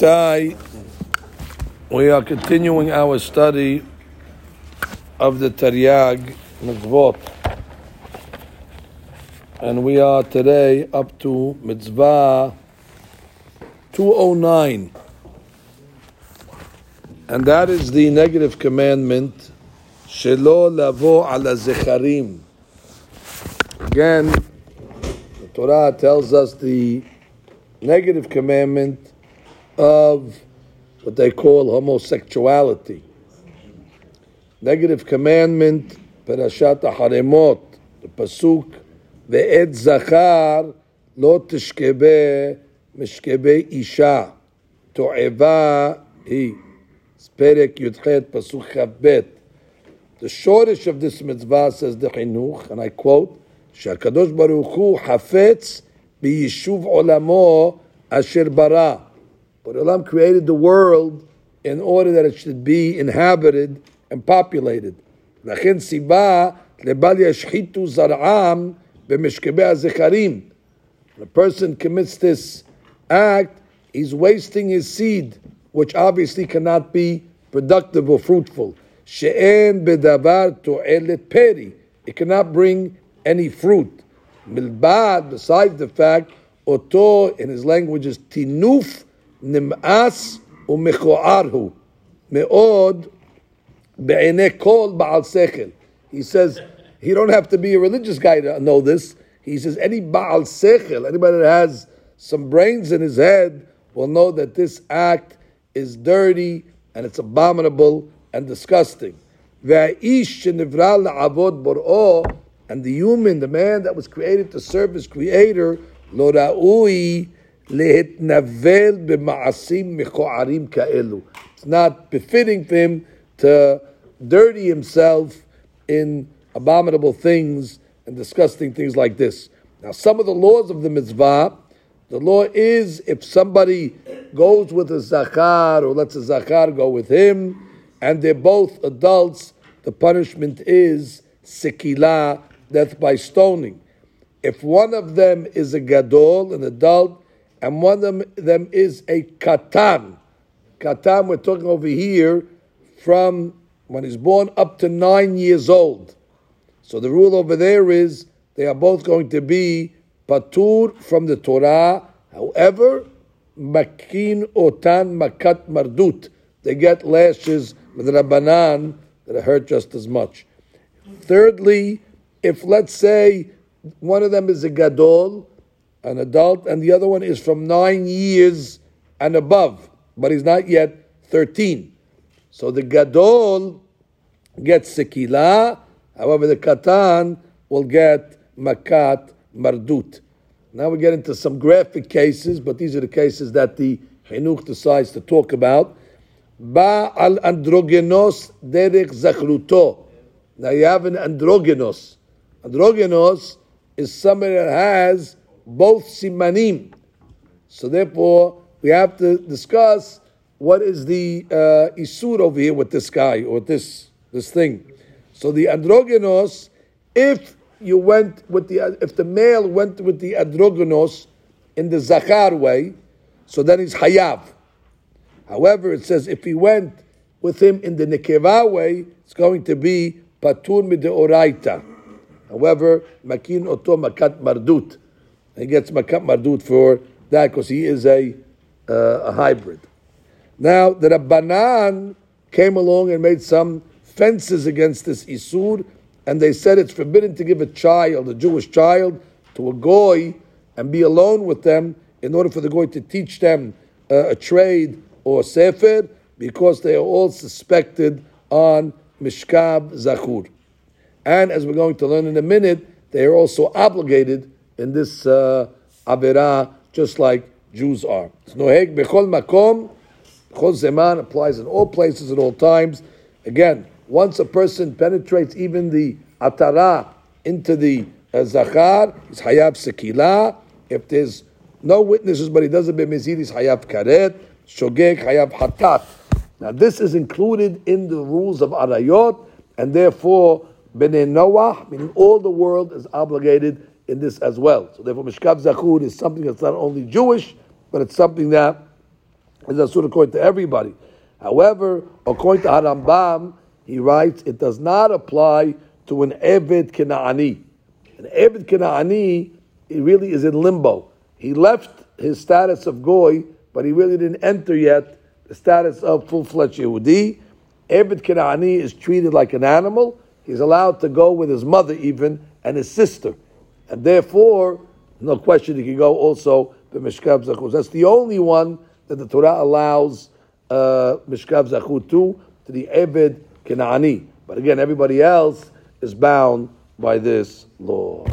Rabotai, we are continuing our study of the Taryag Mitzvot. And we are today up to Mitzvah 209. And that is the negative commandment, Shelo lavo ala zecharim. Again, the Torah tells us the negative commandment of what they call homosexuality. Negative commandment, Parashat Haremot, the Pasuk, Ve'et Zachar lo tishkebe mishkebe isha, to'eva hi. Perek Yudchet Pasuk Chavbet. The shortish of this mitzvah says the Chinuch, and I quote, שהקדוש ברוך הוא חפץ ביישוב עולמו אשר ברא. But Olam created the world in order that it should be inhabited and populated. לכן סיבה לבל ישחיתו זרעם במשכבי הזכרים. When a person commits this act, he's wasting his seed, which obviously cannot be productive or fruitful. שאין בדבר תועלת פרי. It cannot bring any fruit. Milbad, besides the fact, oto in his language is tinuf nim'as umechoarhu meod be'ene kol ba'al sechel. He says he don't have to be a religious guy to know this. He says any ba'al sechel, anybody that has some brains in his head, will know that this act is dirty and it's abominable and disgusting. And the human, the man that was created to serve his creator, lo lehitnavel b'ma'asim mecho'arim ka'elu. It's not befitting for him to dirty himself in abominable things and disgusting things like this. Now, some of the laws of the mitzvah, the law is if somebody goes with a zachar or lets a zachar go with him, and they're both adults, the punishment is sekilah, death by stoning. If one of them is a gadol, an adult, and one of them is a katan, katan, we're talking over here from when he's born up to nine years old. So the rule over there is they are both going to be patur from the Torah. However, makin otan makat mardut. They get lashes with rabbanan that hurt just as much. Thirdly, if let's say one of them is a gadol, an adult, and the other one is from nine years and above, but he's not yet 13. So the gadol gets sekila, however, the katan will get makat mardut. Now we get into some graphic cases, but these are the cases that the chinuch decides to talk about. Ba al androgenos derech zachruto. Now you have an androgenos. Androgenos is somebody that has both simanim. So therefore, we have to discuss what is the uh, isur over here with this guy or this this thing. So the androgenos, if you went with the if the male went with the androgenos in the zachar way, so then he's hayav. However, it says if he went with him in the nekeva way, it's going to be patur mideoraita. However, makin oto makat mardut. He gets makat mardut for that because he is a, uh, a hybrid. Now, the Rabbanan came along and made some fences against this Isur, and they said it's forbidden to give a child, a Jewish child, to a Goy and be alone with them in order for the Goy to teach them uh, a trade or Sefer, because they are all suspected on Mishkav Zachur. And as we're going to learn in a minute, they are also obligated in this uh, Averah, just like Jews are. Noheg bechol makom, bechol zeman applies in all places at all times. Again, once a person penetrates even the atara into the uh, zachar, he's hayav sekila. If there's no witnesses, but he does a b'mezid, he's hayav karet, shogeg, hayav hatat. Now this is included in the rules of arayot, and therefore Bnei Noah, meaning all the world is obligated in this as well. So therefore, Mishkav Zachur is something that's not only Jewish, but it's something that is asur according to everybody. However, according to Harambam, he writes it does not apply to an Eved Kena'ani. An Eved Kena'ani, he really is in limbo. He left his status of Goy, but he really didn't enter yet the status of full-fledged Yehudi. Eved Kena'ani is treated like an animal. He's allowed to go with his mother even and his sister. And therefore, no question he can go also the Mishkav Zachur. That's the only one that the Torah allows uh, Mishkav Zachur to, to the Eved Kenani. But again, everybody else is bound by this law.